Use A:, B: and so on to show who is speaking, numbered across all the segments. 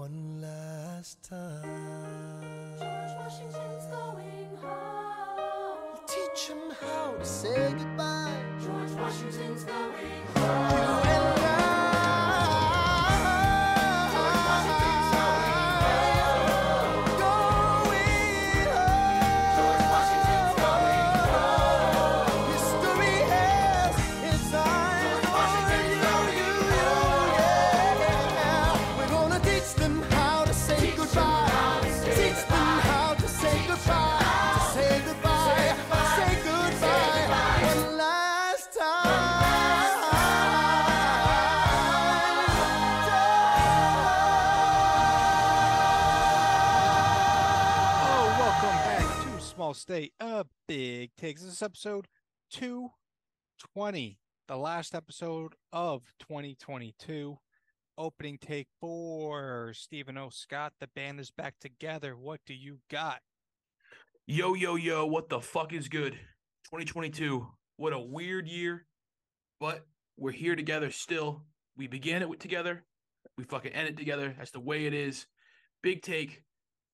A: one last time.
B: George Washington's going home.
A: Teach him how to say goodbye.
B: George Washington's going
A: You
B: home.
C: This is episode 220, the last episode of 2022. Opening take for Stephen O. Scott. The band is back together. What do you got?
D: Yo, yo, yo, what the fuck is good? 2022. What a weird year, but we're here together still. We began it together. We fucking end it together. That's the way it is. Big take.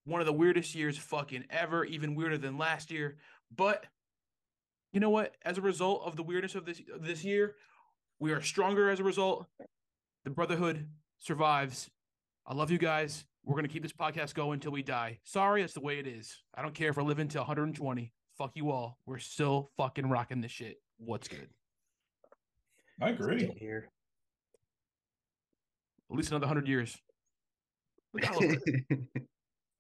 D: One of the weirdest years fucking ever, even weirder than last year. But you know what? As a result of the weirdness of this of this year, we are stronger as a result. The brotherhood survives. I love you guys. We're gonna keep this podcast going until we die. Sorry, that's the way it is. I don't care if we're living to 120. Fuck you all. We're still fucking rocking this shit. What's good?
E: I agree.
F: here.
D: At least another hundred years.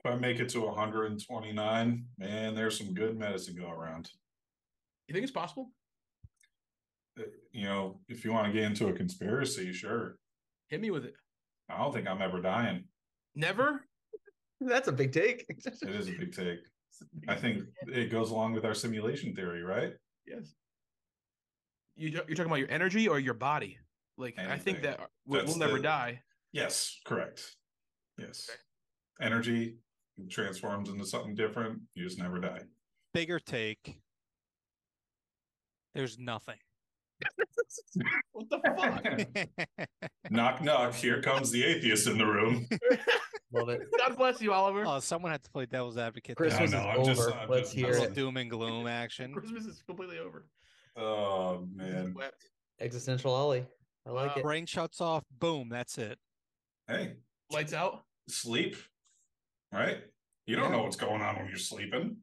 E: If I make it to 129, man, there's some good medicine go around.
D: You think it's possible?
E: Uh, You know, if you want to get into a conspiracy, sure.
D: Hit me with it.
E: I don't think I'm ever dying.
D: Never.
F: That's a big take.
E: It is a big take. I think it goes along with our simulation theory, right?
D: Yes. You you're talking about your energy or your body? Like I think that we'll, we'll never
E: the-
D: die.
E: Yes, correct. Yes.
D: Okay.
E: Energy transforms into something different. You just never die.
C: Bigger take. There's nothing.
D: What the fuck?
E: knock, knock. Here comes the atheist in the room.
F: Love it.
D: God bless you, Oliver.
C: oh, someone had to play devil's advocate. there.
F: Christmas
E: no,
F: is
E: I'm just-
F: over.
E: I'm
F: Let's
E: just
F: hear
C: A
E: messing
C: little
F: it.
C: doom and gloom action.
D: Christmas is completely over.
E: Oh, man.
F: Existential Ollie. I like
D: Wow.
F: it.
C: Brain shuts off. Boom. That's it.
E: Hey,
D: Lights out.
E: sleep, right? You don't
C: Yeah.
E: know what's going on when you're sleeping.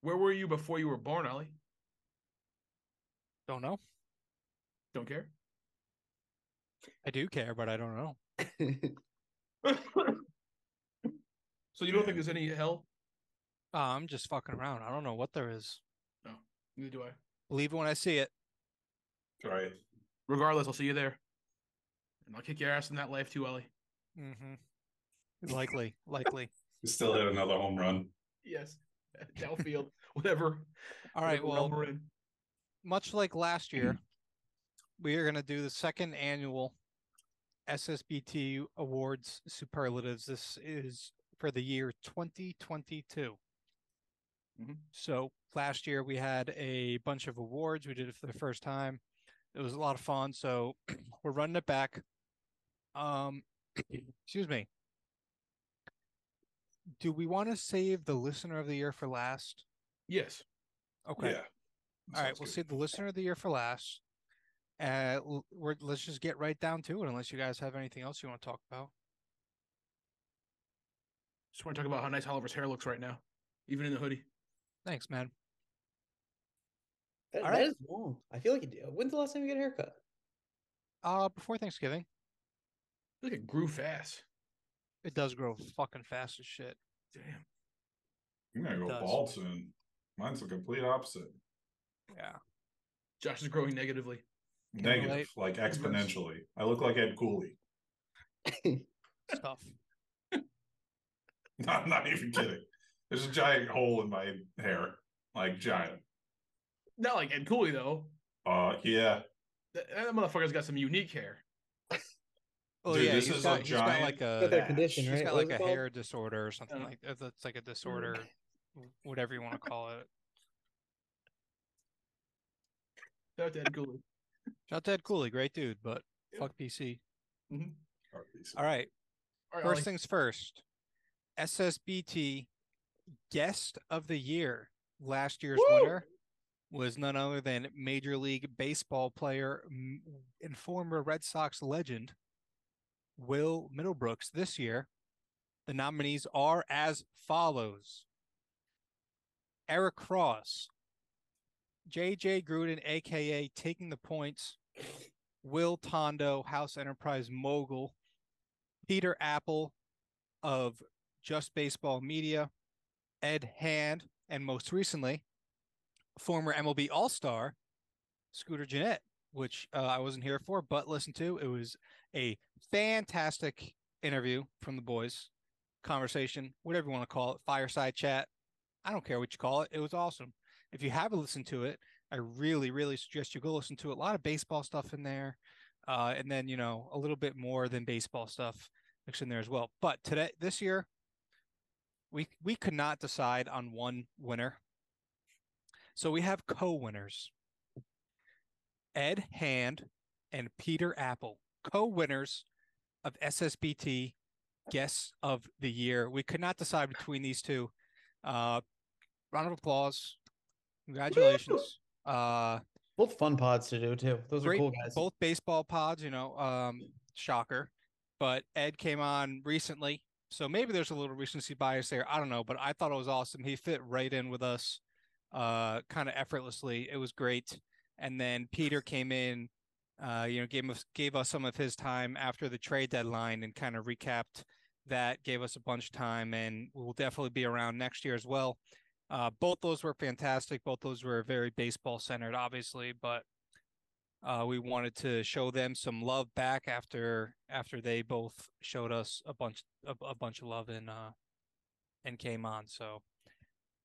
D: Where were you before you were born, Ollie?
C: Don't know.
D: Don't care.
C: I do care, but I don't know.
D: so you don't think there's any hell?
C: Uh, I'm just fucking around. I don't know what there is.
D: No, neither do I.
C: Believe it when I see it.
E: Right.
D: Regardless, I'll see you there. And I'll kick your ass in that life too, Ellie.
C: hmm Likely, likely.
E: You still hit another home run.
D: Yes. Downfield. Whatever.
C: All right.
D: whatever
C: Well,
D: we're in.
C: Much like last year, we are going to do the second annual SSBT Awards Superlatives. This is for the year 2022.
D: Mhm.
C: So last year we had a bunch of awards. We did it for the first time. It was a lot of fun. So we're running it back. Um, excuse me. Do we want to save the listener of the year for last?
D: Yes.
C: Okay.
E: Yeah.
C: All right,
E: Sounds
C: we'll
E: good.
C: save the listener of the year for last. Uh, we're, let's just get right down to it, unless you guys have anything else you want to talk about.
D: Just want to talk about how nice Oliver's hair looks right now, even in the hoodie.
C: Thanks, man.
F: That,
C: All
F: that
C: right.
F: is long. I feel like you do. When's the last time you got a haircut?
C: Uh, before Thanksgiving,
D: Look, it grew fast.
C: it does grow fucking fast as shit.
D: Damn.
E: I'm gonna go
C: does.
E: bald soon. Mine's the complete opposite.
C: Yeah.
D: Josh is growing negatively.
E: Negative,
C: relate.
E: like exponentially. I look like Ed Cooley.
C: Stuff.
E: I'm not even kidding. There's a giant hole in my hair, like giant.
D: Not like Ed Cooley though.
E: Uh, yeah.
D: That, that motherfucker's got some unique hair.
C: Oh
E: Dude,
C: yeah,
E: this
C: he's
E: is
C: got,
E: a
C: he's got
E: giant
C: like a
F: that
E: patch.
F: condition,
C: he's
F: right?
C: got
F: What
C: like a
F: called?
C: hair disorder or something
D: Yeah.
C: like that. That's like a disorder, whatever you want to call it.
D: Shout out to Ed Cooley.
C: Shout out to Ed Cooley, great dude, but
D: Yeah.
C: fuck PC.
E: RBC. Mm-hmm.
C: All right.
D: All right,
C: First
D: Ollie.
C: things first. SSBT guest of the year last year's
F: Woo!
C: winner was none other than Major League Baseball player and former Red Sox legend Will Middlebrooks. This year, the nominees are as follows: Eric Cross, JJ Gruden, aka Taking the Points, Will Tondo, House Enterprise mogul, Peter Apple of Just Baseball Media, Ed Hand, and most recently, former MLB All Star Scooter Gennett, which uh, I wasn't here for, but listened to. It was a fantastic interview from the boys, conversation, whatever you want to call it, fireside chat. I don't care what you call it. It was awesome. If you haven't listened to it, I really, really suggest you go listen to it. A lot of baseball stuff in there. Uh, and then, you know, a little bit more than baseball stuff mixed in there as well. But today, this year, we we could not decide on one winner. So we have co-winners. Ed Hand and Peter Apple, co-winners of SSBT Guests of the Year. We could not decide between these two. Uh, round of applause. Congratulations. Uh,
F: Both fun pods to do too. Those
C: great,
F: are cool guys.
C: both baseball pods, you know, um, shocker. But Ed came on recently, so maybe there's a little recency bias there. I don't know, but I thought it was awesome. He fit right in with us, uh, kind of effortlessly. It was great. And then Peter came in, uh, you know, gave us gave us some of his time after the trade deadline and kind of recapped that, gave us a bunch of time, and we will definitely be around next year as well. Uh, both those were fantastic. Both those were very baseball centered, obviously, but uh, we wanted to show them some love back after after they both showed us a bunch a, a bunch of love and uh and came on. So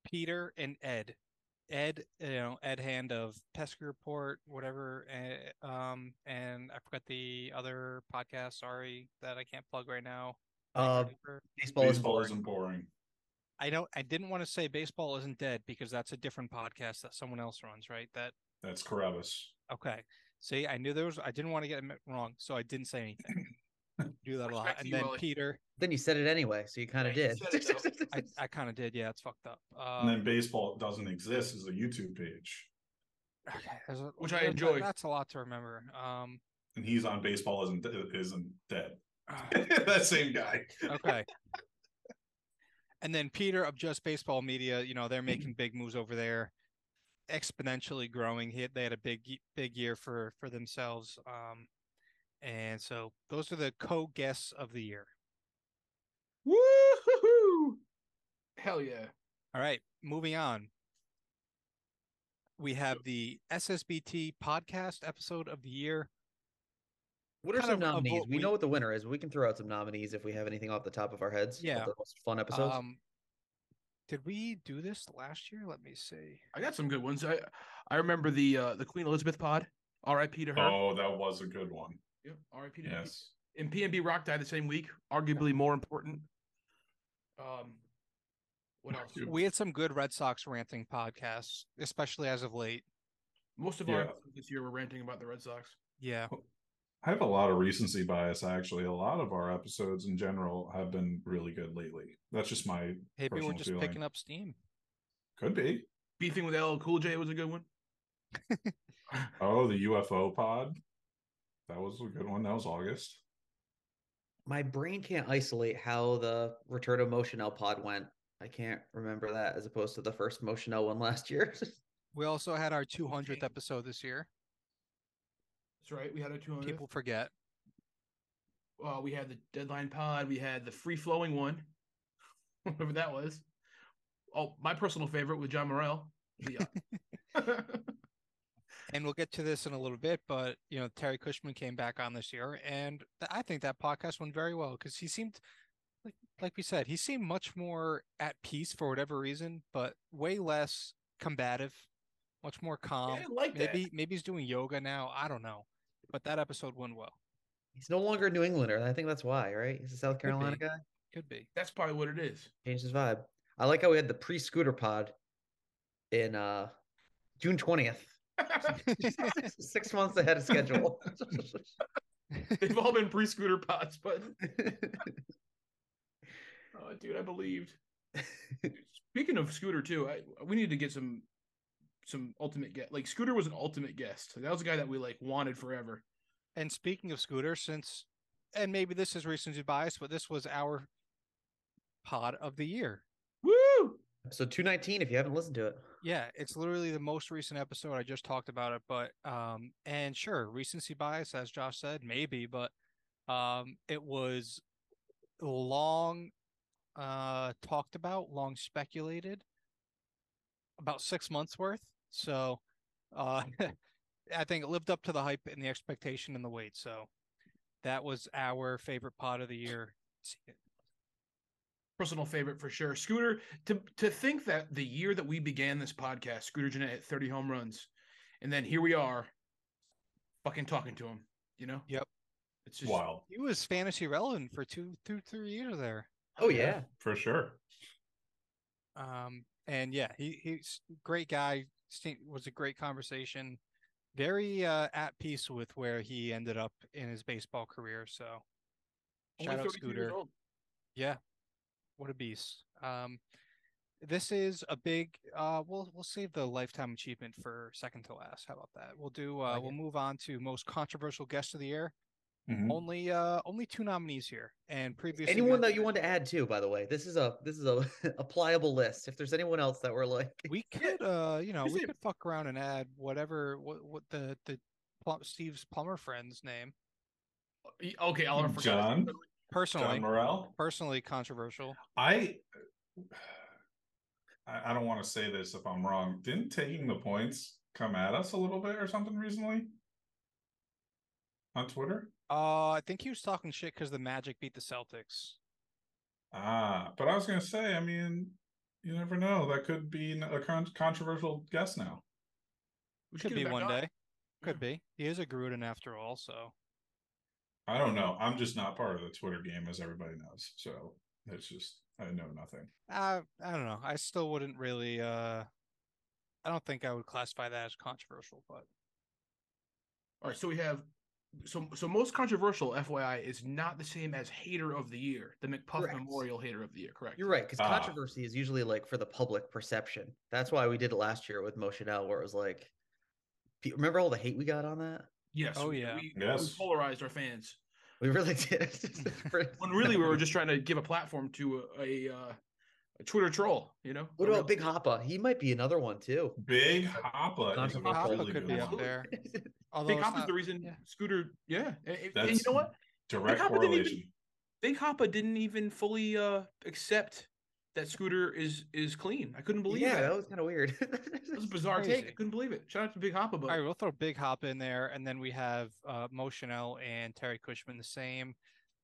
C: Peter and Ed, Ed, you know Ed Hand of Pesky Report, whatever, uh, um, and I forgot the other podcast. Sorry that I can't plug right now.
F: Uh, baseball, is
E: Baseball
F: boring.
E: isn't boring.
C: I don't. I didn't want to say baseball isn't dead because that's a different podcast that someone else runs, right? That
E: That's Carabas.
C: okay. See, I knew there was. I didn't want to get it wrong, so I didn't say anything. Do that a lot, and then
D: Willie.
C: Peter,
F: Then you said it anyway, so you kind of
D: Yeah,
F: did.
D: it,
C: I, I kind of did. Yeah, it's fucked up.
E: And
C: Um,
E: then baseball doesn't exist as a YouTube page.
C: okay, a-
D: Which I
C: that-
D: enjoy.
C: That's a lot to remember. Um,
E: And he's on baseball isn't isn't dead.
C: ah,
E: that same guy.
C: okay. And then Peter of Just Baseball Media, you know, they're making big moves over there, exponentially growing. He, they had a big, big year for for themselves. Um, and so those are the co-guests of the year.
D: Woo-hoo-hoo! Hell yeah.
C: All right, moving on. We have the SSBT podcast episode of the year.
F: What are some nominees?
C: vote-
F: we,
C: we-
F: know what the winner is. We can throw out some nominees if we have anything off the top of our heads.
C: Yeah.
F: the most fun episodes.
C: Um, did we do this last year? Let me see.
D: I got some good ones. I I remember the uh the Queen Elizabeth pod. R.I.P. to her.
E: Oh, that was a good one.
D: Yep. R.I.P. to her.
E: Yes.
D: And PNB Rock died the same week. Arguably more important. Um, what else?
C: We had some good Red Sox ranting podcasts, especially as of late.
D: Most of our
E: Yeah.
D: episodes this year were ranting about the Red Sox.
C: Yeah.
E: I have a lot of recency bias actually. A lot of our episodes in general have been really good lately. That's just my
C: Maybe we're just
E: feeling.
C: picking up steam.
E: could be.
D: Beefing with LL Cool J was a good one.
E: Oh, the UFO pod. That was a good one. That was August.
F: My brain can't isolate how the Return of Motion L pod went. I can't remember that as opposed to the first Motion L one last year.
C: We also had our 200th episode this year.
D: That's right. We had a 200.
C: People forget.
D: Uh, we had the deadline pod. We had the free flowing one, whatever that was. Oh, my personal favorite with John Morrell. Uh,
C: And we'll get to this in a little bit, but you know, Terry Cushman came back on this year, and th- I think that podcast went very well because he seemed like like we said, he seemed much more at peace for whatever reason, but way less combative, much more calm.
D: I didn't like that.
C: maybe maybe he's doing yoga now. I don't know, but that episode went well.
F: He's no longer a New Englander. I think that's why, right? He's a South Carolina
C: be.
F: guy.
C: Could be.
D: That's probably what it is.
F: Changed his vibe. I like how we had the pre-scooter pod in uh June 20th. Six months ahead of schedule.
D: They've all been pre scooter pods, but Uh, dude, I believed. Speaking of Scooter too, I we need to get some some ultimate guest. Like Scooter was an ultimate guest. That was a guy that we like wanted forever.
C: And speaking of Scooter, since and maybe this is recency bias, but this was our pod of the year.
D: Woo!
F: Episode 219, if you haven't listened to it.
C: Yeah, it's literally the most recent episode. I just talked about it, but um, and sure, recency bias, as Josh said, maybe, but um, it was long uh talked about, long speculated, about six months worth. So, uh, I think it lived up to the hype and the expectation and the wait. So, that was our favorite pod of the year.
D: Personal favorite for sure. Scooter, to to think that the year that we began this podcast, Scooter Gennett hit 30 home runs, and then here we are fucking talking to him, you know?
C: Yep.
D: It's just
E: Wild
C: He was fantasy relevant for two, two, three years there.
F: Oh, yeah.
E: for sure.
C: Um, and yeah, he he's great guy. Was a great conversation. Very uh, at peace with where he ended up in his baseball career. So shout out Scooter. yeah, what a beast. Um, this is a big. Uh, we'll we'll save the lifetime achievement for second to last. How about that? We'll do. Uh,
F: Like
C: we'll
F: it.
C: move on to most controversial guest of the year.
E: Mhm.
C: Only uh only two nominees here, and previously
F: Anyone
C: had-
F: that you want to add to, by the way, this is a this is a, a pliable list. If there's anyone else that we're like,
C: we could uh you know
D: Is
C: we
D: it-
C: could fuck around and add whatever what what the the Steve's plumber friend's name
D: Okay, I'll forget.
E: John,
C: personally
E: John Morrell.
C: personally controversial.
E: I I I don't want to say this if I'm wrong. Didn't taking the points come at us a little bit or something recently on Twitter?
C: Uh, I think he was talking shit because the Magic beat the Celtics.
E: Ah, but I was gonna say, I mean, you never know. That could be a con- controversial guess now.
D: We
C: Could be one
D: on.
C: day. Could be. He is a Gruden after all, so
E: I don't know. I'm just not part of the Twitter game, as everybody knows. So it's just I know nothing.
C: uh, I don't know. I still wouldn't really. Uh, I don't think I would classify that as controversial, but
D: All right, so we have so so most controversial FYI is not the same as hater of the year, the McPuff
F: Correct.
D: Memorial hater of the year, correct?
F: you're right, because
E: Ah.
F: controversy is usually like for the public perception. That's why we did it last year with Motionel, where it was like, remember all the hate we got on that?
D: Yes.
C: Oh,
D: we-
C: yeah.
D: We, we
E: Yes.
D: polarized our fans.
F: We really did.
D: When really we were just trying to give a platform to a a, uh, a Twitter troll, you know?
F: What about Big Hoppa? He might be another one too.
E: Big Hoppa is a
C: Hoppa
E: really
C: could
E: good
C: be up there. Although
D: Big
C: it's
D: Hoppa's
C: not-
D: the reason
C: yeah.
D: Scooter, yeah. And, and you know what?
E: Direct
D: Hoppa didn't even- Big Hoppa didn't even fully uh accept that Scooter is is clean. I couldn't believe it.
F: yeah,
D: that.
F: that was kind of weird.
D: That was a bizarre take. I couldn't believe it. Shout out to Big Hoppa, but
C: All right, we'll throw Big Hop in there, and then we have uh, Motionel and Terry Cushman the same.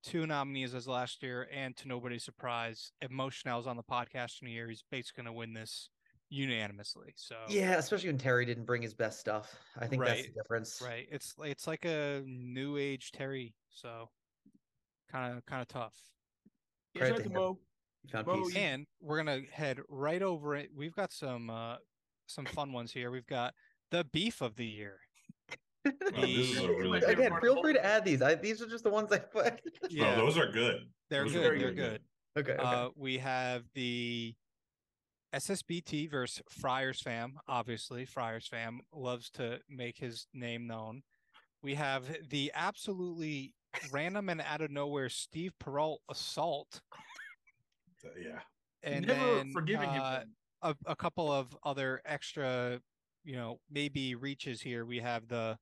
C: Two nominees as last year, and to nobody's surprise, if Motionel's on the podcast in a year, he's basically going to win this unanimously. So
F: yeah, especially when Terry didn't bring his best stuff. I think that's the difference.
C: right. It's it's like a new age Terry, so kind of kind of tough.
F: credit
D: to
F: to.
D: Mo.
F: Found peace.
C: And we're gonna head right over it. We've got some uh some fun ones here. We've got the beef of the year.
E: Oh, this is a really
D: Again,
E: good
F: Again,
E: one.
F: feel free to add these. I, these are just the ones I put.
C: Yeah,
E: No, those are good.
C: they're
E: those
C: good.
E: very
C: They're
E: good.
C: good.
F: okay. okay.
C: Uh, we have the SSBT versus Friars fam. Obviously, Friars fam loves to make his name known. We have the absolutely random and out of nowhere Steve Peralt assault,
E: Uh, yeah.
C: and
D: Never
C: then
D: forgiving
C: uh,
D: for-
C: a, a couple of other extra, you know, maybe reaches here. We have the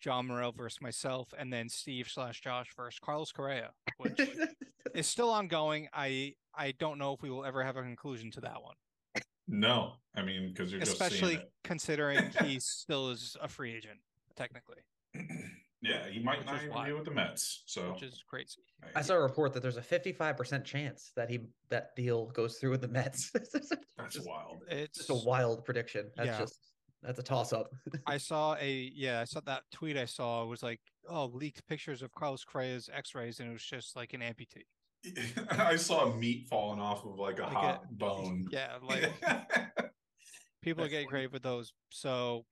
C: John Morel versus myself, and then Steve slash Josh versus Carlos Correa, which is still ongoing. I I don't know if we will ever have a conclusion to that one.
E: No, I mean because you're just
C: especially considering he still is a free agent technically,
E: yeah, he might
C: Which
E: not even
C: wild.
E: be with the Mets. So
C: which is crazy.
F: I saw a report that there's a 55% chance that he that deal goes through with the Mets.
E: that's
F: just,
E: wild.
C: It's
F: just a wild prediction. That's
C: Yeah.
F: just that's a toss up.
C: I saw a yeah, I saw that tweet I saw was like, oh, leaked pictures of Carlos Correa's X-rays, and it was just like an amputee.
E: I saw meat falling off of like a
C: Like
E: hot
C: a-
E: bone.
C: Yeah, like people are
E: That's
C: getting
E: funny.
C: great with those. So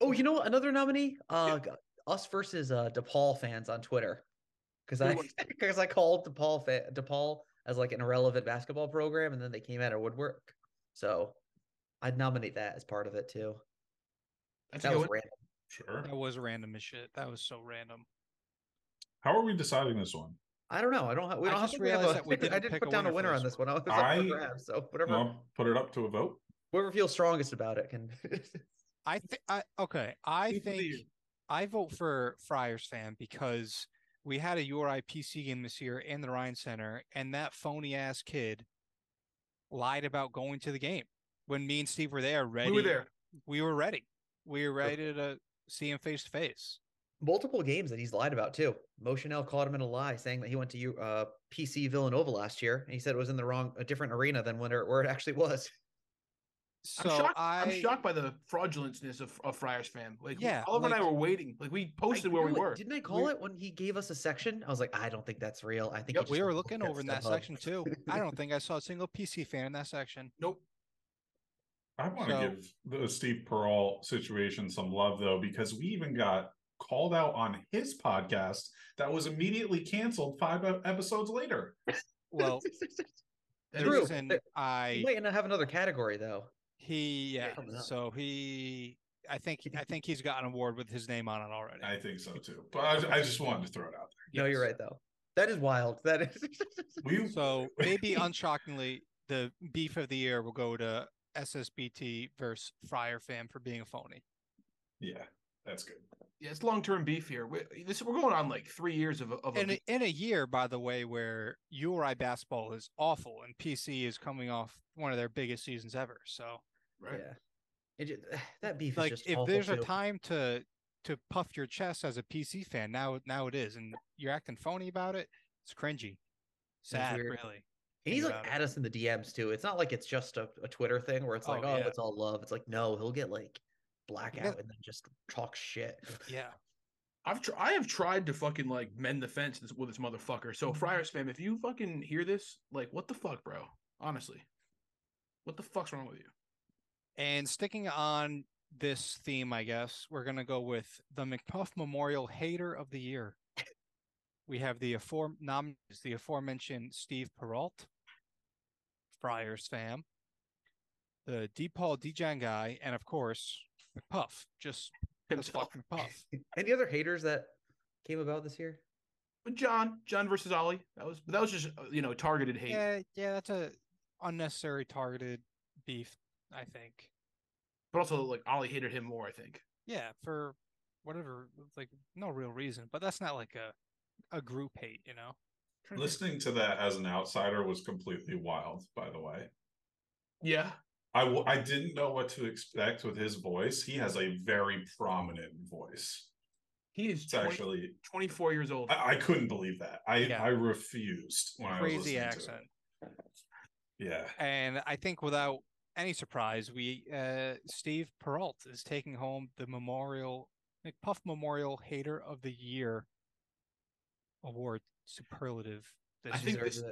F: oh, you know what? Another nominee? Uh g- us versus uh DePaul fans on Twitter. Because I because I called DePaul fa- DePaul as like an irrelevant basketball program, and then they came out of woodwork. So I'd nominate that as part of it too.
D: That's
F: That was
D: one.
F: random.
E: Sure.
C: That was random as shit. That was so random.
E: How are we deciding this one?
F: I don't know. I don't have. We
C: I
F: don't have
C: just
F: to we have a-
C: that we
F: I
C: didn't
F: didn't put
C: a
F: down a
C: winner
F: winner on
C: this
F: this one. I was up for
E: I-
F: grabs. So whatever,
E: Well, put it up to a vote.
F: whoever feels strongest about it can.
C: I think I okay. I
D: Team for the
C: think. I vote for Friars fan because we had a URI PC game this year in the Ryan Center, and that phony ass kid lied about going to the game. When me and Steve were there, ready.
D: We were there.
C: We were ready. We were ready to see him face to face.
F: Multiple games that he's lied about too. Motionell caught him in a lie, saying that he went to U- uh, PC Villanova last year, and he said it was in the wrong, a different arena than when it, where it actually was.
C: So
D: I'm shocked.
C: I,
D: I'm shocked by the fraudulentness of, of Friars fan. Like,
C: Yeah,
D: Oliver and I were waiting. Like, we posted where we
F: it.
D: were.
F: Didn't I call
C: We-
F: it when he gave us a section? I was like, I don't think that's real. I think
D: Yep.
C: We were looking over in that
F: StubHub."
C: section too. I don't think I saw a single PC fan in that section.
D: Nope.
E: I want to
C: So-
E: give the Steve Pearl situation some love though, because we even got called out on his podcast that was immediately canceled five episodes later.
C: Well, the
F: True.
D: is-
C: reason
F: There-
C: I
F: He might not have another category though.
C: he yeah, so he I think I think he's got an award with his name on it already.
E: I think so too. But I, I just wanted to throw it out there.
F: No, you're right though. That is wild. That is.
E: We
C: So maybe unshockingly, the beef of the year will go to SSBT versus Friar Fan for being a phony.
E: yeah, that's good.
D: Yeah, it's long term beef here. We, this we're going on like three years of a, of a
C: In a, in a year, by the way, where URI basketball is awful and PC is coming off one of their biggest seasons ever. So,
D: right.
F: Yeah. It ju- that beef
C: like,
F: is just
C: if
F: awful,
C: there's a time to to puff your chest as a PC fan, now now it is, and you're acting phony about it. It's cringy, sad,
F: weird.
C: really.
F: And he's like
C: about
F: at us in the DMs too. It's not like it's just a, a Twitter thing where it's like,
C: Oh,
F: oh,
C: yeah.
F: it's all love. It's like, no, he'll get like blackout and then just talk shit.
C: Yeah.
D: I've tr- I have tried to fucking like mend the fence this- with this motherfucker. So Friars mm-hmm. fam, if you fucking hear this, like, what the fuck, bro? Honestly, what the fuck's wrong with you?
C: And sticking on this theme, I guess we're gonna go with the McPuff Memorial Hater of the Year. We have the afore nominees, the aforementioned Steve Peralt, Friars fam, the DePaul Dejan guy, and of course Puff, just just
D: Himself.
C: fuck McPuff.
F: Any other haters that came about this year?
D: John, John versus Ollie, that was that was just uh, you know targeted hate.
C: Yeah, yeah, that's a unnecessary targeted beef, I think.
D: But also like Ollie hated him more. I think.
C: Yeah, for whatever, like no real reason, but that's not like a a group hate, you know.
E: Listening to that as an outsider was completely wild, by the way.
D: Yeah.
E: I, w- I didn't know what to expect with his voice. He has a very prominent voice.
D: He is 20
E: actually
D: 24 years old.
E: I, I couldn't believe that. I
C: Yeah.
E: I refused when I was
C: Crazy
E: listening
C: accent.
E: To it. Yeah,
C: And I think without any surprise, we uh Steve Peralt is taking home the Memorial McPuff Memorial Hater of the Year award superlative. This
D: I think
C: year.
D: this-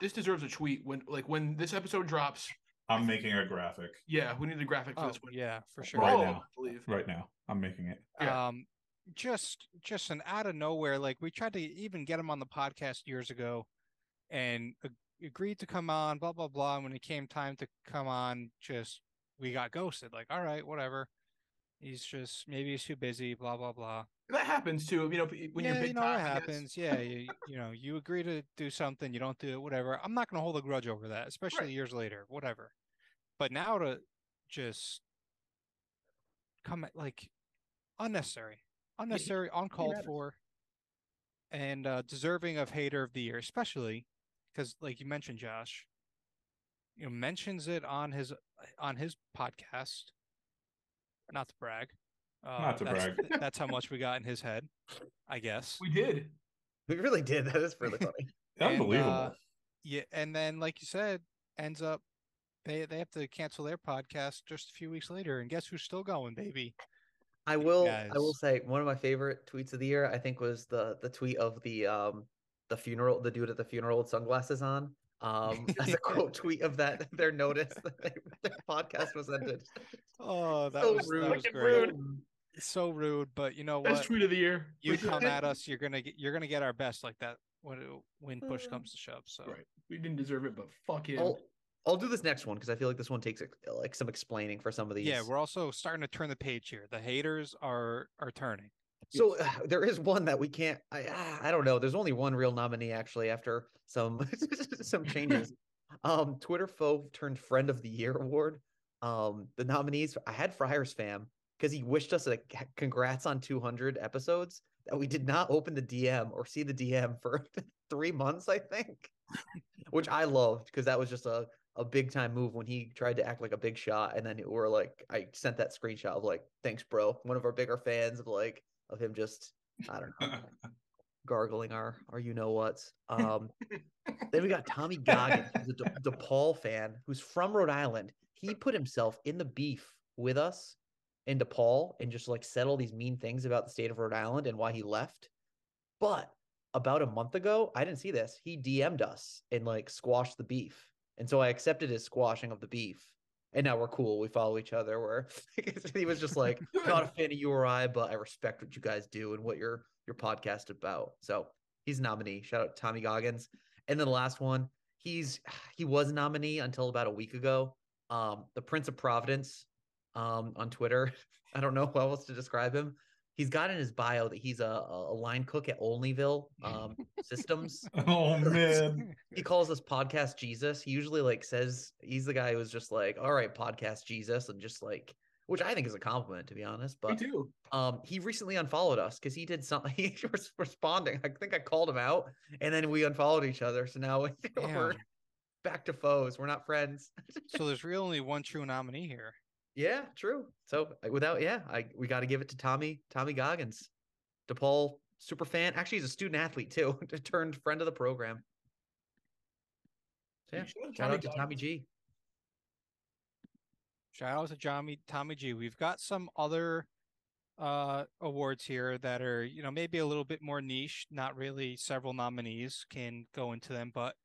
D: this deserves a tweet when like when this episode drops.
E: I'm making a graphic
D: Yeah, we need a graphic for
C: Oh
D: this one.
C: yeah, for
D: For
C: sure.
E: Right
D: all of
E: now.
D: I believe.
E: right now. I'm making it.
D: Yeah.
C: Um, just just an out of nowhere. Like we tried to even get him on the podcast years ago, and agreed to come on. Blah blah blah. And when it came time to come on, just we got ghosted. Like all right, whatever. He's just maybe he's too busy. Blah blah blah.
D: That happens too. You know, when
C: yeah,
D: you're big
C: you know
D: time,
C: happens. Yeah, you, you know, you agree to do something, you don't do it, whatever. I'm not gonna hold a grudge over that, especially
D: Right.
C: years later, whatever. But now to just come at like unnecessary, unnecessary, uncalled
F: matters.
C: for, and uh, deserving of hater of the year, especially because, like you mentioned, Josh, you know, mentions it on his on his podcast. Not to brag. Uh,
E: Not to
C: that's,
E: brag.
C: That's how much we got in his head, I guess.
D: We did.
F: We really did. That is really funny.
C: And,
E: Unbelievable.
C: uh, Yeah, and then like you said, ends up they they have to cancel their podcast just a few weeks later, and guess who's still going, baby?
F: I will. I will say one of my favorite tweets of the year. I think was the the tweet of the um the funeral, the dude at the funeral with sunglasses on. Um, as a quote tweet of that their notice that they, their podcast was ended.
C: Oh, that
F: So
C: was
F: rude.
C: that was great.
D: rude.
C: So rude, but you know
D: Best
C: what?
D: tweet of the year.
C: You come at us, you're gonna get you're gonna get our best like that when when push
F: Uh,
C: comes to shove. So
D: Right. We didn't deserve it, but fuck him.
F: I'll I'll do this next one because I feel like this one takes like some explaining for some of these.
C: yeah, we're also starting to turn the page here. The haters are are turning.
F: So uh, there is one that we can't. I ah, I don't know. There's only one real nominee actually after some some changes. um, Twitter foe turned friend of the year award. Um, the nominees I had Friars fam because he wished us a congrats on 200 episodes that we did not open the DM or see the DM for three months. I think, which I loved because that was just a a big time move when he tried to act like a big shot and then we're like I sent that screenshot of like thanks bro one of our bigger fans of like of him just I don't know gargling our our you know what's. Um, then we got Tommy Goggins, who's a De- DePaul fan who's from Rhode Island. He put himself in the beef with us in DePaul and just like said all these mean things about the state of Rhode Island and why he left. But about a month ago, I didn't see this. He DM'd us and like squashed the beef. And so I accepted his squashing of the beef. And now we're cool. We follow each other. Where he was just like, not a fan of you or I, but I respect what you guys do and what your your podcast about. So he's a nominee. Shout out to Tommy Goggins. And then the last one, he's he was nominee until about a week ago. Um, the Prince of Providence um on Twitter. I don't know how else to describe him. He's got in his bio that he's a, a line cook at Olneyville um, Systems.
E: oh man.
F: He calls us podcast Jesus. He usually like says he's the guy who's just like, all right, podcast Jesus, and just like, which I think is a compliment to be honest.
D: Me
F: But
D: too.
F: um, he recently unfollowed us because he did something. He was responding. I think I called him out, and then we unfollowed each other. So now we're back to foes. We're not friends.
C: so there's really only one true nominee here.
F: Yeah, true. So without, yeah, I we got to give it to Tommy Tommy Goggins, DePaul super fan. Actually, he's a student athlete too. turned friend of the program. So yeah, shout out to Tommy G.
C: Shout out to Tommy Tommy G. We've got some other uh awards here that are, you know, maybe a little bit more niche, not really several nominees can go into them, but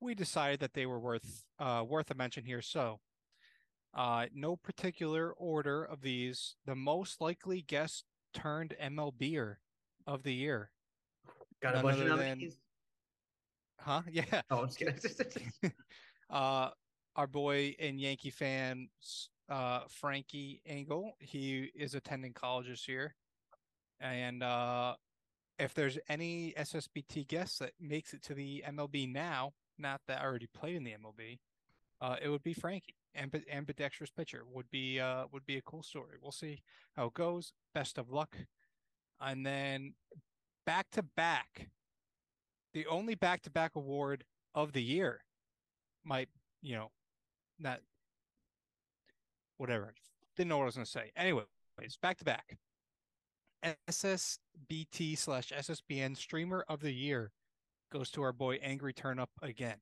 C: we decided that they were worth uh worth a mention here. So uh no particular order of these, the most likely guest turned MLBer of the year.
F: Got a
C: None
F: bunch of nominees.
C: Huh? Yeah.
F: Oh, I'm just kidding.
C: uh our boy and Yankee fan uh Frankie Engel. He is attending college this year. And uh if there's any SSBT guest that makes it to the MLB now, not that I already played in the MLB, uh it would be Frankie. Ambi- ambidextrous pitcher would be uh would be a cool story. We'll see how it goes. Best of luck. And then back to back, the only back to back award of the year might, you know, not whatever. Didn't know what I was going to say. Anyways, back to back. SSBT slash SSBN streamer of the year goes to our boy Angry Turn Up again.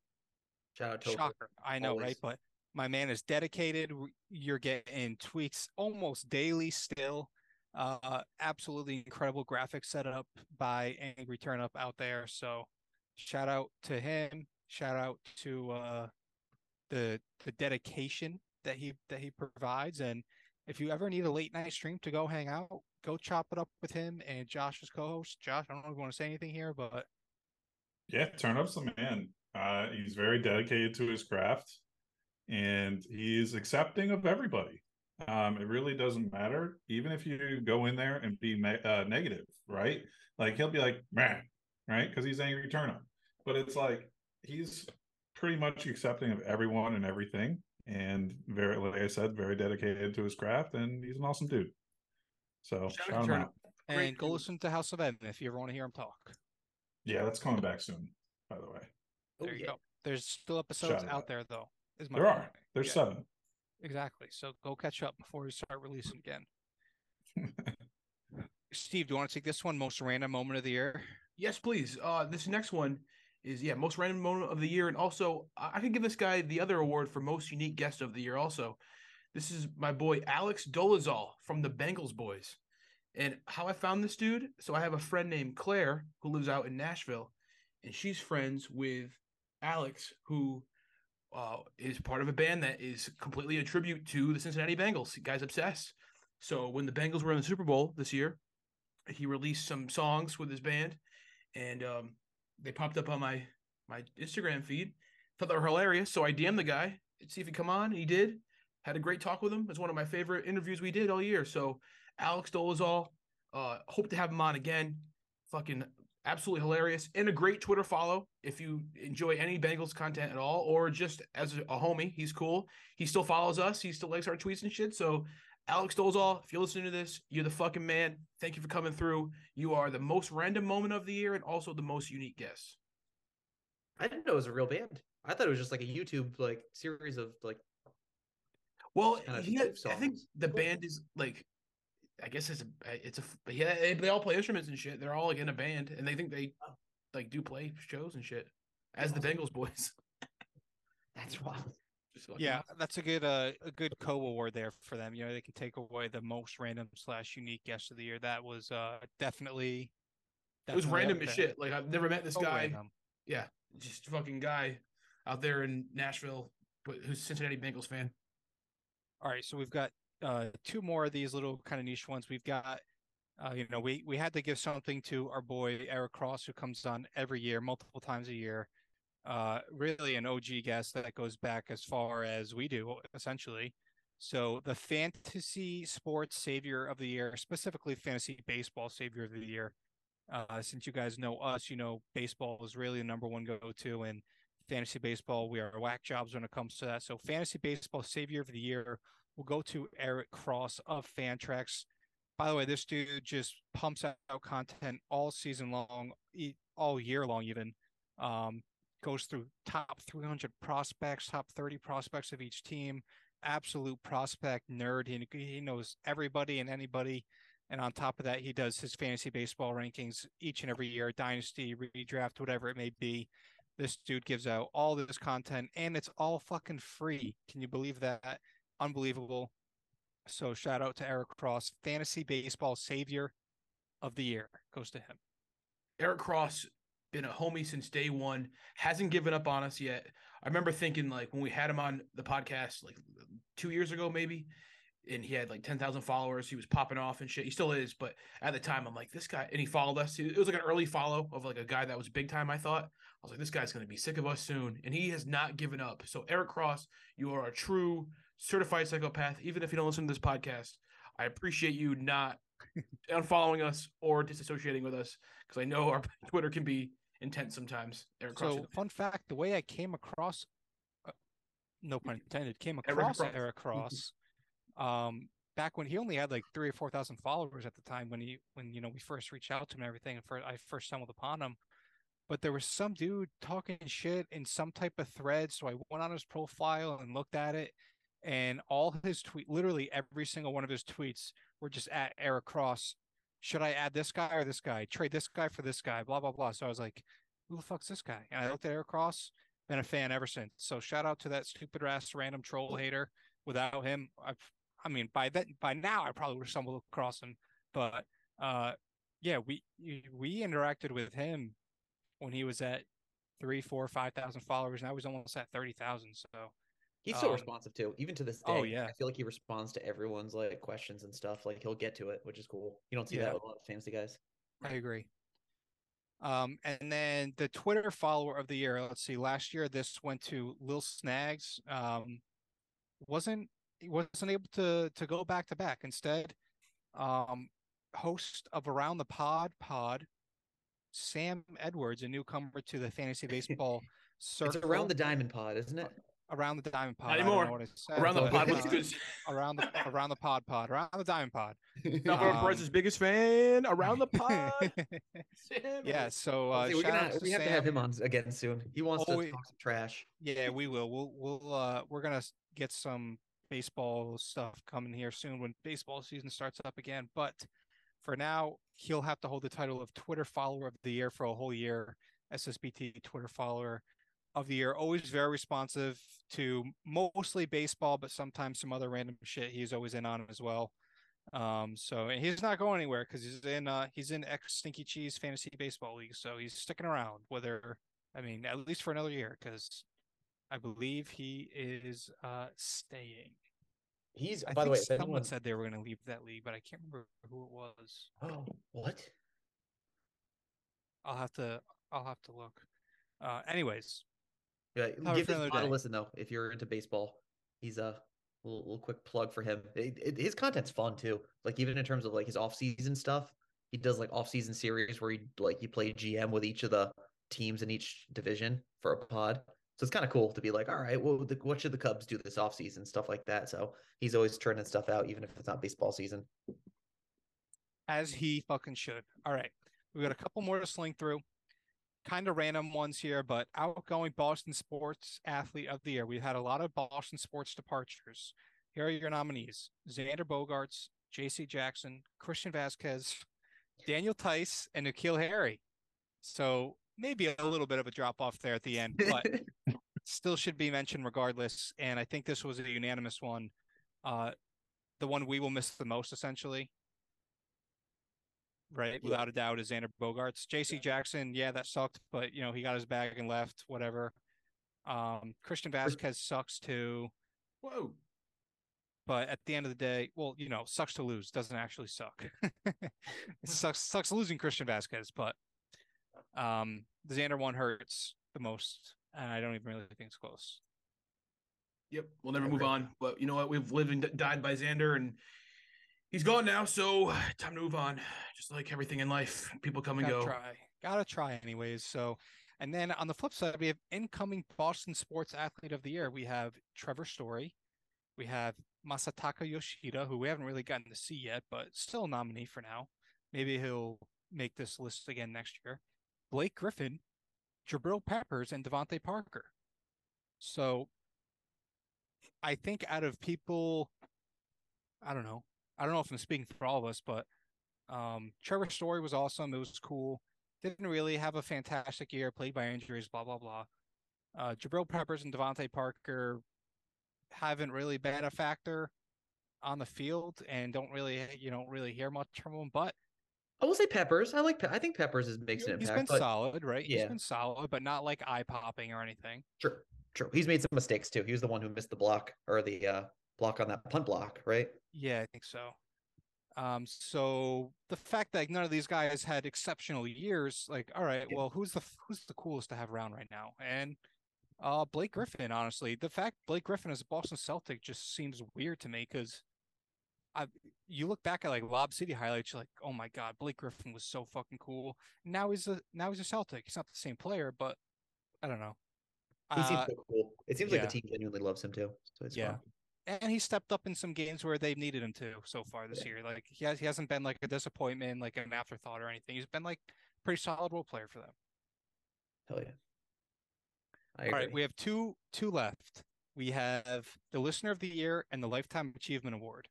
F: Shout out to
C: Shocker. I know, right? But my man is dedicated. You're getting tweets almost daily still. Uh, absolutely incredible graphic setup by Angry Turn Up out there. So shout out to him. Shout out to uh, the the dedication that he that he provides. And if you ever need a late night stream to go hang out, go chop it up with him and Josh's co-host. Josh, I don't know if you want to say anything here, but
E: Yeah, turn up's the man. Uh, he's very dedicated to his craft, and he's accepting of everybody. Um, it really doesn't matter, even if you go in there and be me- uh, negative, right? Like he'll be like, man, right? Because he's angry turn up, but it's like he's pretty much accepting of everyone and everything, and very, like I said, very dedicated to his craft, and he's an awesome dude. So
D: Shout out
E: shout him out.
D: Great
C: and go listen to House of M if you ever want to hear him talk.
E: Yeah, that's coming back soon. By the way,
F: Oh,
C: There you
F: yeah.
C: go. There's still episodes out
E: out.
C: there though. Is my
E: there
C: point.
E: are. There's
C: Yeah,
E: seven.
C: Exactly. So go catch up before we start releasing again. Steve, do you want to take this one? Most random moment of the year.
D: Yes, please. Uh, this next one is yeah, most random moment of the year, and also I could give this guy the other award for most unique guest of the year. Also, this is my boy Alex Dolezal from the Bengals boys. And how I found this dude? So I have a friend named Claire who lives out in Nashville, and she's friends with Alex, who uh, is part of a band that is completely a tribute to the Cincinnati Bengals. The guy's obsessed. So when the Bengals were in the Super Bowl this year, he released some songs with his band, and um, they popped up on my my Instagram feed. Thought they were hilarious, so I DM'd the guy to see if he'd come on. He did. Had a great talk with him. It's one of my favorite interviews we did all year. So Alex Dolezal, uh, hope to have him on again. Fucking absolutely hilarious and a great Twitter follow if you enjoy any Bengals content at all, or just as a, homie. He's cool. He still follows us. He still likes our tweets and shit. So Alex Dolezal, if you're listening to this, you're the fucking man. Thank you for coming through. You are the most random moment of the year and also the most unique guest.
F: I didn't know it was a real band. I thought it was just like a YouTube like series of like
D: Well, had- I think the band is like, I guess it's a, it's a, yeah, they, they all play instruments and shit. They're all like in a band, and they think they like do play shows and shit as the Bengals boys.
F: that's wild.
D: Just
C: Yeah,
D: awesome.
C: that's a good uh a good co-award there for them. You know, they can take away the most random slash unique guest of the year. That was uh definitely.
D: it was random as shit. Like I've never met this
C: So
D: guy.
C: random.
D: Yeah, just fucking guy out there in Nashville, but who's a Cincinnati Bengals fan.
C: All right, so we've got uh two more of these little kind of niche ones. We've got uh you know, we we had to give something to our boy Eric Cross who comes on every year, multiple times a year. Uh really an OG guest that goes back as far as we do essentially. So the fantasy sports savior of the year, specifically fantasy baseball savior of the year. Uh since you guys know us, you know baseball is really the number one go-to and fantasy baseball, we are whack jobs when it comes to that. So fantasy baseball savior of the year will go to Eric Cross of Fantrax. By the way, this dude just pumps out content all season long, all year long, even. Um, goes through top 300 prospects, top 30 prospects of each team. Absolute prospect nerd. He, he knows everybody and anybody. And on top of that, he does his fantasy baseball rankings each and every year, dynasty, redraft, whatever it may be. This dude gives out all this content and it's all fucking free. Can you believe that? Unbelievable. So shout out to Eric Cross, fantasy baseball savior of the year goes to him.
D: Eric Cross been a homie since day one, hasn't given up on us yet. I remember thinking like when we had him on the podcast like two years ago, maybe, and he had like 10,000 followers. He was popping off and shit. He still is, but at the time, I'm like, this guy, and he followed us. It was like an early follow of like a guy that was big time, I thought. I was like, this guy's going to be sick of us soon. And he has not given up. So, Eric Cross, you are a true certified psychopath. Even if you don't listen to this podcast, I appreciate you not unfollowing us or disassociating with us because I know our Twitter can be intense sometimes. Eric Cross,
C: So fun fact, the way I came across, uh, no pun intended, came across
D: Cross.
C: Eric Cross, um, back when he only had like three or four thousand followers at the time when he when you know we first reached out to him and everything and first I first stumbled upon him. But there was some dude talking shit in some type of thread, so I went on his profile and looked at it, and all his tweet, literally every single one of his tweets were just at Eric Cross. Should I add this guy or this guy? Trade this guy for this guy? Blah blah blah. So I was like, who the fuck's this guy? And I looked at Eric Cross, been a fan ever since. So shout out to that stupid ass random troll hater. Without him, I've, I mean, by that, by now, I probably would have stumbled across him. But uh, yeah, we we interacted with him when he was at three, four, five thousand followers. Now he's almost at thirty thousand. So
F: He's so
C: Um,
F: responsive too, even to this day.
C: oh, yeah.
F: I feel like he responds to everyone's like questions and stuff. Like he'll get to it, which is cool. You don't see
C: Yeah.
F: that with a lot of fantasy guys.
C: I agree. Um, and then the Twitter follower of the year. Let's see. Last year, this went to Lil Snags. Um, wasn't he wasn't able to to go back to back. Instead, um, host of Around the Pod Pod, Sam Edwards, a newcomer to the fantasy baseball circle.
F: It's around the diamond pod, isn't it?
C: Around the Diamond Pod.
D: Not
C: I
D: anymore.
C: said,
D: around the pod was good.
C: around the around the pod pod around the Diamond Pod.
D: Not
C: Um,
D: Perez's biggest fan around the pod.
C: Yeah. So uh,
F: say we're gonna
C: out to
F: we have to have him on again soon. He wants
C: Oh,
F: to
C: we-
F: talk some trash.
C: Yeah, we will. We'll we'll uh we're gonna get some baseball stuff coming here soon when baseball season starts up again. But for now, he'll have to hold the title of Twitter follower of the year for a whole year. SSBT Twitter follower of the year. Always very responsive to mostly baseball, but sometimes some other random shit he's always in on as well. Um, so and he's not going anywhere because he's in uh he's in X Stinky Cheese Fantasy Baseball League, so he's sticking around. Whether I mean at least for another year because I believe he is uh staying.
F: He's
C: I
F: by the way,
C: someone
F: anyone
C: said they were going to leave that league, but I can't remember who it was.
F: Oh, what?
C: I'll have to I'll have to look. Uh, anyways,
F: Yeah, give this a listen though if you're into baseball. He's a little, little quick plug for him. It- it- his content's fun too. Like even in terms of like his off-season stuff, he does like off-season series where he like you play GM with each of the teams in each division for a pod. So it's kind of cool to be like, all right, well, the, what should the Cubs do this off-season stuff like that. So he's always turning stuff out, even if it's not baseball season.
C: as he fucking should. All right, we got a couple more to sling through. Kind of random ones here, but outgoing Boston sports athlete of the year. We've had a lot of Boston sports departures. Here are your nominees: Xander Bogaerts, J.C. Jackson, Christian Vasquez, Daniel Theis, and N'Keal Harry. So maybe a little bit of a drop off there at the end, but still should be mentioned regardless. And I think this was a unanimous one. Uh, the one we will miss the most, essentially. Right,
F: Yeah.
C: without a doubt, is Xander Bogaerts. JC Jackson, yeah, that sucked, but you know, he got his bag and left, whatever. Um, Christian Vasquez sucks too,
D: Whoa.
C: but at the end of the day, well, you know, sucks to lose, doesn't actually suck. it sucks sucks losing Christian Vasquez, but um the Xander one hurts the most, and I don't even really think it's close.
D: Yep, we'll never move on. But you know what? We've lived and died by Xander, and he's gone now. So time to move on. Just like everything in life, people come and
C: Gotta
D: go.
C: try. Gotta try anyways. So and then on the flip side, we have incoming Boston Sports Athlete of the Year. We have Trevor Story. We have Masataka Yoshida, who we haven't really gotten to see yet, but still a nominee for now. Maybe he'll make this list again next year. Blake Griffin, Jabril Peppers, and DeVante Parker. So I think out of people, I don't know. I don't know if I'm speaking for all of us, but um, Trevor Story was awesome. It was cool. Didn't really have a fantastic year. Played by injuries. Blah blah blah. Uh, Jabril Peppers and DeVante Parker haven't really been a factor on the field, and don't really you don't really hear much from them. But
F: I will say Peppers. I like. Pe- I think Peppers is makes an
C: he's
F: impact.
C: He's
F: been
C: solid, right?
F: Yeah.
C: He's been solid, but not like eye popping or anything.
F: True, true. He's made some mistakes too. He was the one who missed the block or the uh, block on that punt block, right?
C: Yeah, I think so. Um, so the fact that none of these guys had exceptional years, like, all right,
F: Yeah.
C: well, who's the who's the coolest to have around right now? And uh, Blake Griffin, honestly, the fact Blake Griffin is a Boston Celtic just seems weird to me because I you look back at like Lob City highlights, you're like, oh my god, Blake Griffin was so fucking cool. Now he's a now he's a Celtic. He's not the same player, but I don't know.
F: He seems
C: Uh,
F: so cool. It seems like the team genuinely loves him too. So it's
C: Yeah.
F: fun.
C: And he stepped up in some games where they've needed him to so far this year. Like he has he hasn't been like a disappointment, like an afterthought or anything. He's been like pretty solid role player for them.
F: Hell yeah. I
C: All right, we have two two left. We have the listener of the year and the lifetime achievement award.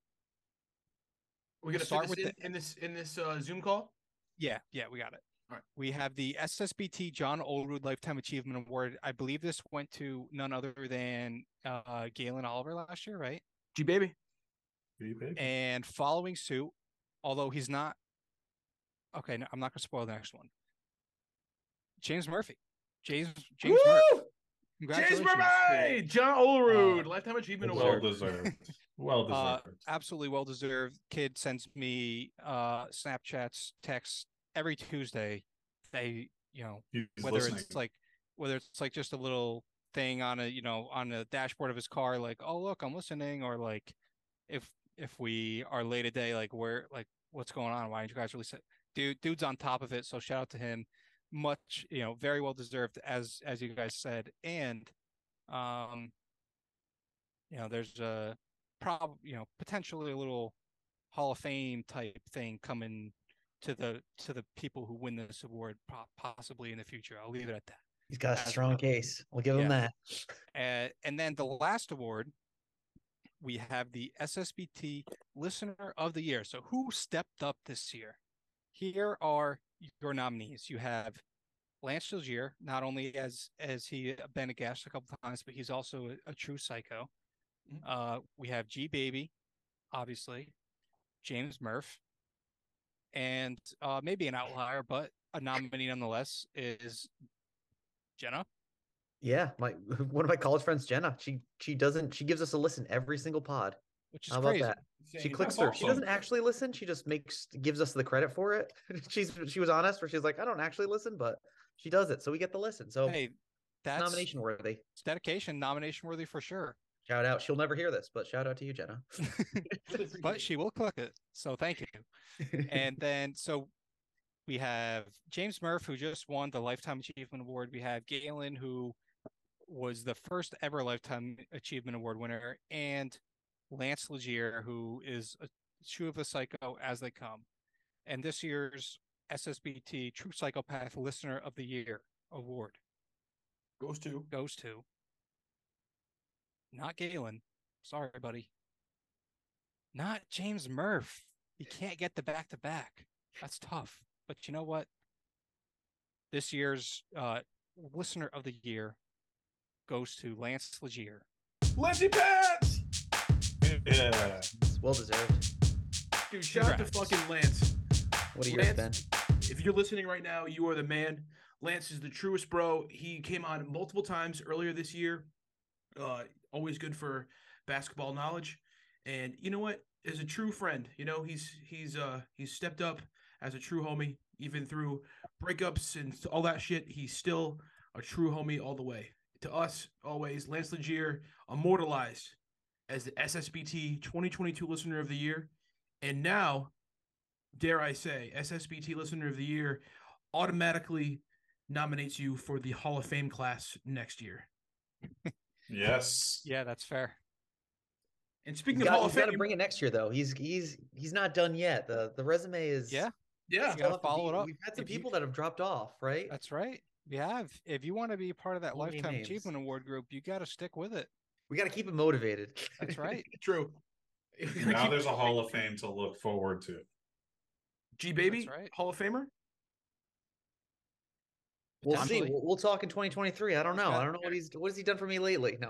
D: We're gonna
C: start
D: start
C: with
D: in, in this in this uh, Zoom call.
C: Yeah, yeah, we got it.
D: All right.
C: We have the SSBT John Olerud Lifetime Achievement Award. I believe this went to none other than uh, Galen Oliver last year, right?
D: G baby.
E: Be big.
C: And following suit, although he's not okay, no, I'm not gonna spoil the next one. James Murphy. James James Murphy.
D: Woo! James
C: Congratulations.
D: Murray, John Olerud,
C: Uh,
D: lifetime achievement
E: well
D: award.
E: deserved. Well
C: Uh,
E: deserved.
C: absolutely well deserved. Kid sends me uh Snapchats, texts every Tuesday. They, you know,
E: He's
C: whether
E: listening.
C: it's like whether it's like just a little thing on a you know on the dashboard of his car like oh look i'm listening or like if if we are late a day like where like what's going on why aren't you guys really sit dude dude's on top of it so shout out to him much you know very well deserved as as you guys said and um you know there's a prob you know potentially a little hall of fame type thing coming to the to the people who win this award possibly in the future i'll leave it at that
F: He's got a strong case. We'll give him that.
C: uh, and then the last award, we have the SSBT Listener of the Year. So who stepped up this year? Here are your nominees. You have Lance Delgier, not only as as he been a guest a couple times, but he's also a, a true psycho.
D: Mhm.
C: Uh, we have G Baby, obviously, James Murph, and uh, maybe an outlier, but a nominee nonetheless is Jenna.
F: Yeah, my one of my college friends, Jenna. She she doesn't she gives us a listen every single pod.
C: Which is
F: How about
C: crazy.
F: that? She clicks through. She doesn't actually listen. She just makes gives us the credit for it. She's she was honest where she's like, I don't actually listen, but She does it, so we get the listen. So
C: Hey, that's
F: nomination worthy.
C: it's dedication, nomination worthy for sure.
F: Shout out. She'll never hear this, but shout out to you, Jenna.
C: but she will click it. So thank you. And then so we have James Murph, who just won the Lifetime Achievement Award. We have Galen, who was the first ever Lifetime Achievement Award winner, and Lance Legier, who is a true of a psycho as they come. And this year's SSBT True Psychopath Listener of the Year award
D: Goes to
C: goes to not Galen. Sorry, buddy. Not James Murph. He can't get the back to back. That's tough. But you know what? This year's uh, listener of the year goes to Lance Legier.
D: Lindsay Pants.
E: Yeah.
F: It's well deserved.
D: Dude, shout out to fucking Lance.
F: What are yours, Ben?
D: Lance, if you're listening right now, you are the man. Lance is the truest bro. He came on multiple times earlier this year. Uh, always good for basketball knowledge. And you know what? As a true friend, you know he's he's uh he's stepped up as a true homie, even through breakups and all that shit. He's still a true homie all the way. To us, always Lance Legier, immortalized as the SSBT 2022 Listener of the Year, and now dare I say, SSBT Listener of the Year automatically nominates you for the Hall of Fame class next year.
E: Yes.
C: Yeah, that's fair.
D: And speaking
F: He's
D: of
F: got,
D: Hall of
F: he's got
D: Fame,
F: to bring it next year, though. He's he's he's not done yet. the The resume is
C: Yeah,
D: yeah,
C: You gotta follow it up.
F: We've had some
C: If you-
F: people that have dropped off, right?
C: that's right. Yeah. have. If you want to be part of that
F: Only
C: Lifetime
F: names.
C: Achievement Award group, you got to stick with it.
F: We got to keep him motivated.
C: That's right.
D: true.
E: Now there's a Hall of Fame to look forward to.
D: G baby
C: right.
D: Hall of Famer.
F: We'll see. We'll, we'll talk in 2023. I don't know. I don't know what he's what has he done for me lately. No.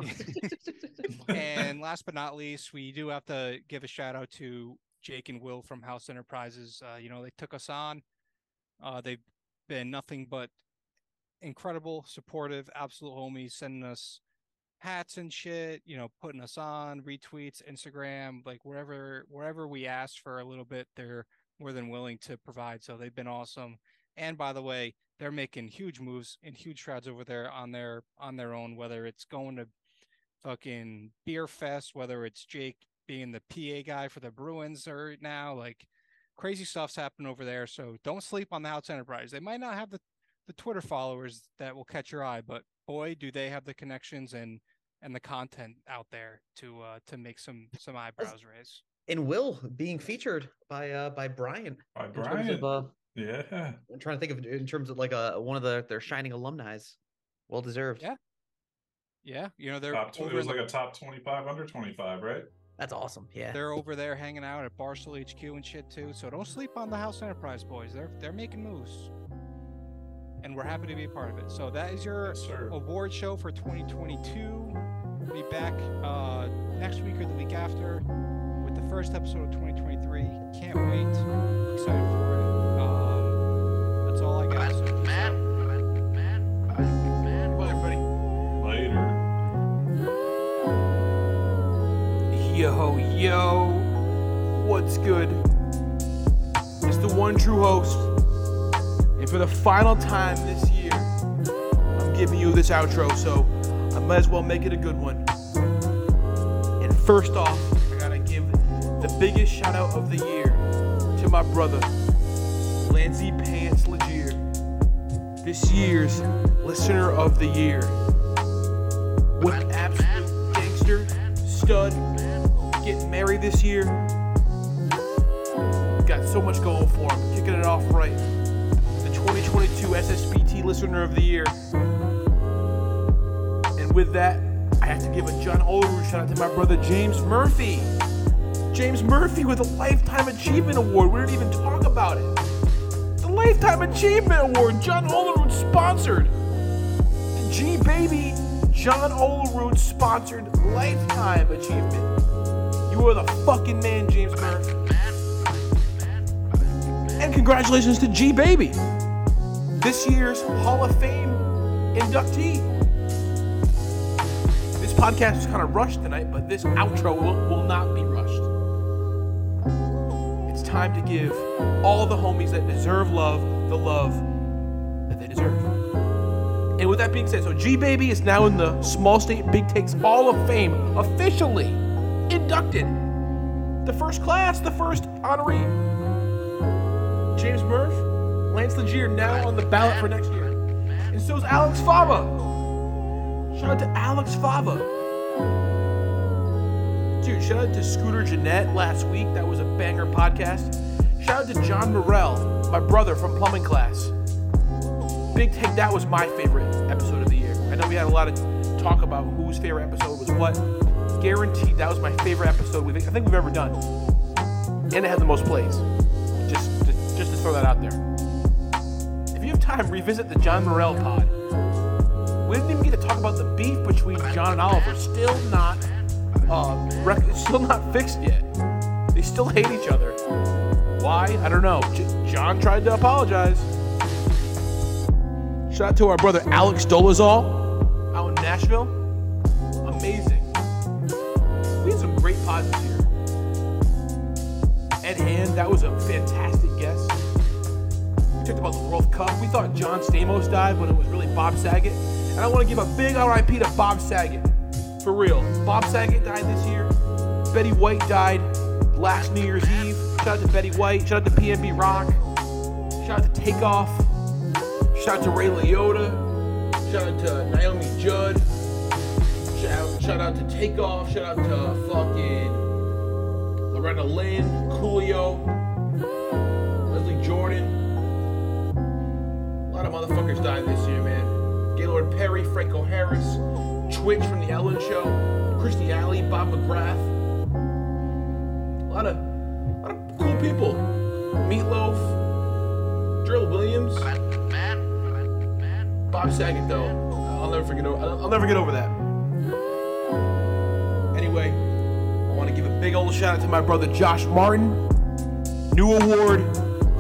C: and last but not least, we do have to give a shout out to Jake and Will from House Enterprises. Uh, you know, they took us on. Uh, they've been nothing but incredible, supportive, absolute homies, sending us hats and shit. You know, putting us on retweets, Instagram, like wherever wherever we asked for a little bit, they're more than willing to provide. So they've been awesome. And by the way, they're making huge moves and huge strides over there on their on their own. Whether it's going to fucking beer fest, whether it's Jake being the PA guy for the Bruins or now, like crazy stuff's happening over there. So don't sleep on the House Enterprise. They might not have the, the Twitter followers that will catch your eye, but boy, do they have the connections and and the content out there to uh to make some some eyebrows raise.
F: and Will being featured by uh by Brian.
E: By
F: in terms
E: Brian.
F: of, uh,
E: Yeah.
F: I'm trying to think of in terms of like a one of the their shining alumni's. Well deserved.
C: Yeah. Yeah, you know they're
E: Top tw-
C: over
E: it was like
C: the-
E: a top 25 under 25, right?
F: That's awesome. Yeah.
C: they're over there hanging out at Barstool HQ and shit too. So don't sleep on the House Enterprise boys. They're they're making moves. And we're happy to be a part of it. So that is your
E: Yes,
C: award show for 2022. We'll be back uh, next week or the week after with the first episode of 2023. Can't wait. Excited for
D: Yo, yo, what's good? It's the one true host. And for the final time this year, I'm giving you this outro, so I might as well make it a good one. And first off, I gotta give the biggest shout out of the year to my brother, Lancey Pants Legier, this year's Listener of the Year. What an absolute gangster, stud, married this year. Got so much going for him, kicking it off right. The 2022 SSBT Listener of the Year. And with that, I have to give a John Olerud shout out to my brother James Murphy. James Murphy with a Lifetime Achievement Award. We didn't even talk about it. The Lifetime Achievement Award, John Olerud sponsored. G Baby John Olerud sponsored Lifetime Achievement. Are the fucking man, James Murphy. And congratulations to G Baby, this year's Hall of Fame inductee. This podcast was kind of rushed tonight, but this outro will, will not be rushed. It's time to give all the homies that deserve love the love that they deserve. And with that being said, so G Baby is now in the Small State Big Takes Hall of Fame, officially inducted. The first class, the first honoree. James Murph, Lance Legier now on the ballot for next year. And so is Alex Fava. Shout out to Alex Fava. Dude, shout out to Scooter Gennett last week. That was a banger podcast. Shout out to John Morell, my brother from plumbing class. Big Take, that was my favorite episode of the year. I know we had a lot of talk about whose favorite episode was what. Guaranteed that was my favorite episode I think we've ever done. And it had the most plays. Just, just, just to throw that out there. If you have time, revisit the John Morell pod. We didn't even get to talk about the beef between John and Oliver. Still not, uh, rec- still not fixed yet. They still hate each other. Why? I don't know. J- John tried to apologize. Shout out to our brother Alex Dolezal out in Nashville. This year. Ed Hand, that was a fantastic guest. We talked about the World Cup. We thought John Stamos died when it was really Bob Saget. And I want to give a big RIP to Bob Saget. For real. Bob Saget died this year. Betty White died last New Year's Eve. Shout out to Betty White. Shout out to PNB Rock. Shout out to Takeoff. Shout out to Ray Liotta. Shout out to Naomi Judd. Shout out, to Takeoff. Shout out to uh, fucking Loretta Lynn, Coolio, Leslie Jordan. A lot of motherfuckers died this year, man. Gaylord Perry, Franco Harris, Twitch from the Ellen Show, Kirstie Alley, Bob McGrath. A lot of, a lot of cool people. Meatloaf, Drill Williams. Bob Saget, though, I'll never forget. I'll never get over that. Big old shout out to my brother Josh Martin, new award,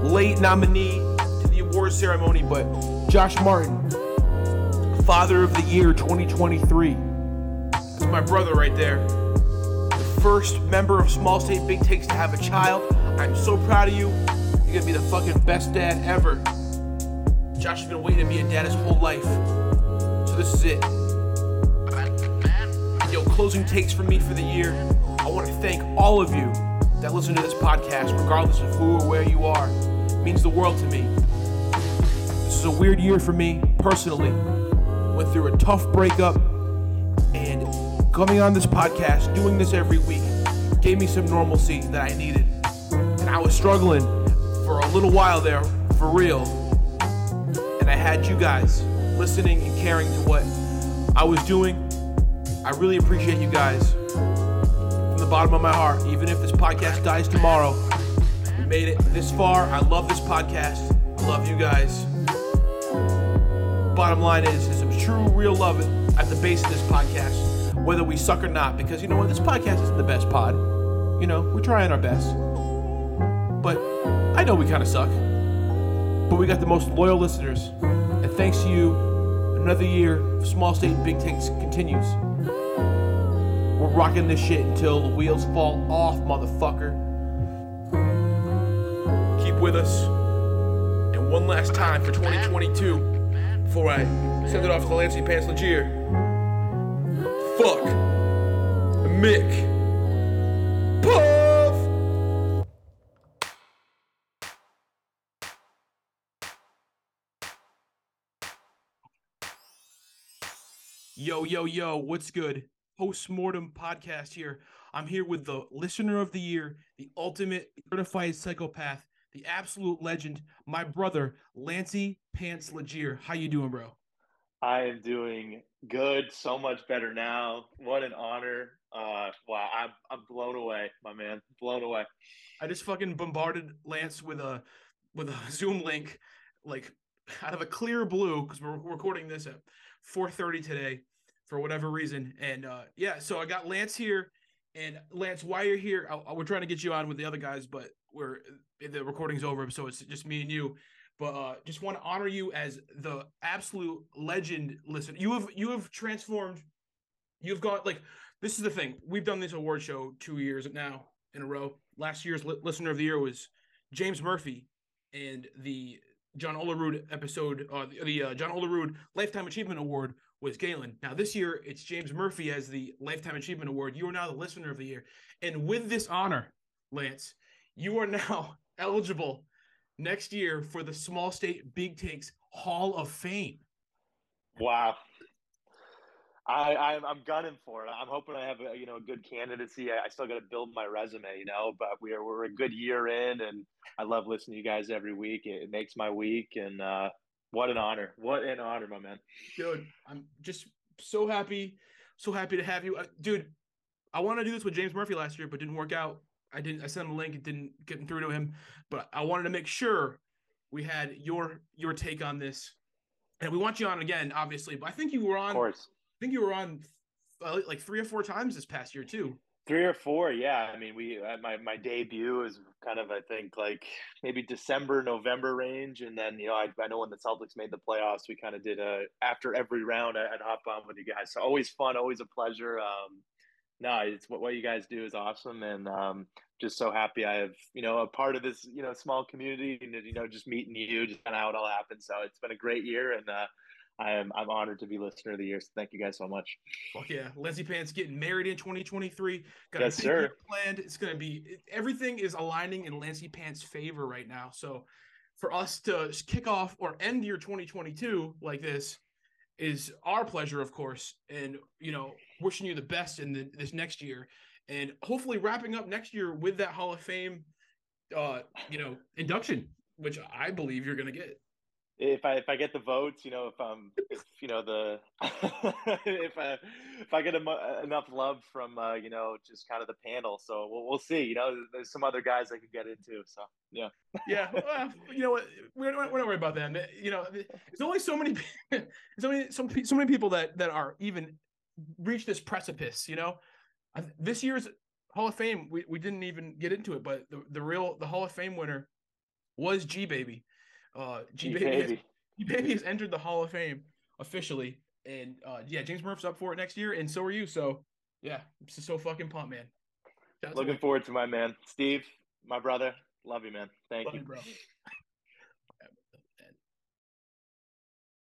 D: late nominee to the award ceremony, but Josh Martin, Father of the Year 2023. That's my brother right there. The first member of Small State Big Takes to have a child. I'm so proud of you. You're gonna be the fucking best dad ever. Josh has been waiting to be a dad his whole life. So this is it. Yo, closing takes from me for the year. I want to thank all of you that listen to this podcast, regardless of who or where you are. It means the world to me. This is a weird year for me personally. Went through a tough breakup, and coming on this podcast, doing this every week, gave me some normalcy that I needed. And I was struggling for a little while there, for real. And I had you guys listening and caring to what I was doing. I really appreciate you guys bottom of my heart. Even if this podcast dies tomorrow, we made it this far. I love this podcast. I love you guys. Bottom line is, is some true, real love at the base of this podcast, whether we suck or not. Because you know what, this podcast isn't the best pod. You know, we're trying our best, but I know we kind of suck. But we got the most loyal listeners, and thanks to you, another year of Small State Big Takes continues. Rocking this shit until the wheels fall off, motherfucker. Keep with us. And one last time for 2022, before I send it off to Lancey Pants Legier. Fuck. Mick. Yo, yo, yo, what's good? Postmortem podcast here. I'm here with the listener of the year, the ultimate certified psychopath, the absolute legend, my brother, Lancey Pants Legier. How you doing, bro?
G: I am doing good, so much better now. What an honor. Uh wow, I'm I'm blown away, my man. Blown away.
D: I just fucking bombarded Lance with a with a Zoom link, like out of a clear blue, because we're recording this at 4:30 today for whatever reason. And uh yeah, so I got Lance here. And Lance, while you're here, I, I- we're trying to get you on with the other guys, but we're the recording's over, so it's just me and you. But uh just want to honor you as the absolute legend. Listen, you have you have transformed. You've got like this is the thing. We've done this award show two years now in a row. Last year's li- listener of the year was James Murphy, and the John Olerud episode, uh, the, the uh, John Olerud Lifetime Achievement Award was Galen. Now this year it's James Murphy as the Lifetime Achievement Award. You are now the Listener of the Year, and with this honor, Lance, you are now eligible next year for the Small State Big Takes Hall of Fame.
G: Wow. I, I'm I'm gunning for it. I'm hoping I have a you know a good candidacy. I, I still got to build my resume, you know. But we are we're a good year in, and I love listening to you guys every week. It, it makes my week, and uh, what an honor! What an honor, my man.
D: dude i'm just so happy so happy to have you. Uh, dude i want to do this with james murphy last year but didn't work out. I didn't i sent him a link it didn't get through to him. But i wanted to make sure we had your your take on this. And we want you on again obviously but i think you were
G: Of
D: on i think you were on uh, like three or four times this past year too
G: Three or four, yeah. I mean, we uh, my my debut is kind of I think like maybe December November range, and then you know I, I know when the Celtics made the playoffs, we kind of did a after every round I, I'd hop on with you guys. So always fun, always a pleasure. Um, no, it's what what you guys do is awesome, and um, just so happy I have you know a part of this you know small community, and you know just meeting you, just kind of how it all happened. So it's been a great year, and uh, I'm I'm honored to be listener of the year. So thank you guys so much.
D: Fuck yeah. Leslie Pants getting married in 2023. Got
G: Yes,
D: a
G: sir.
D: planned. It's going to be everything is aligning in Lancey Pants' favor right now. So for us to kick off or end year 2022 like this is our pleasure, of course. And, you know, wishing you the best in the, this next year and hopefully wrapping up next year with that Hall of Fame, uh, you know, induction, which I believe you're going to get.
G: If I if I get the votes, you know, if um if you know the if I if I get em- enough love from uh, you know just kind of the panel, so we'll we'll see. You know, there's some other guys I could get into. So yeah,
D: yeah, well, you know what? We're we're not worried about them. You know, there's only so many, there's only so, so many people that that are even reach this precipice. You know, this year's Hall of Fame, we, we didn't even get into it, but the, the real the Hall of Fame winner was G Baby. Uh, G Baby, has,
G: baby.
D: Has entered the Hall of Fame officially, and uh, yeah, James Murph's up for it next year, and so are you. So yeah, I'm just so fucking pumped, man. To
G: Looking forward to my man Steve, my brother. Love you, man. Thank
D: Love
G: you.
D: you, bro.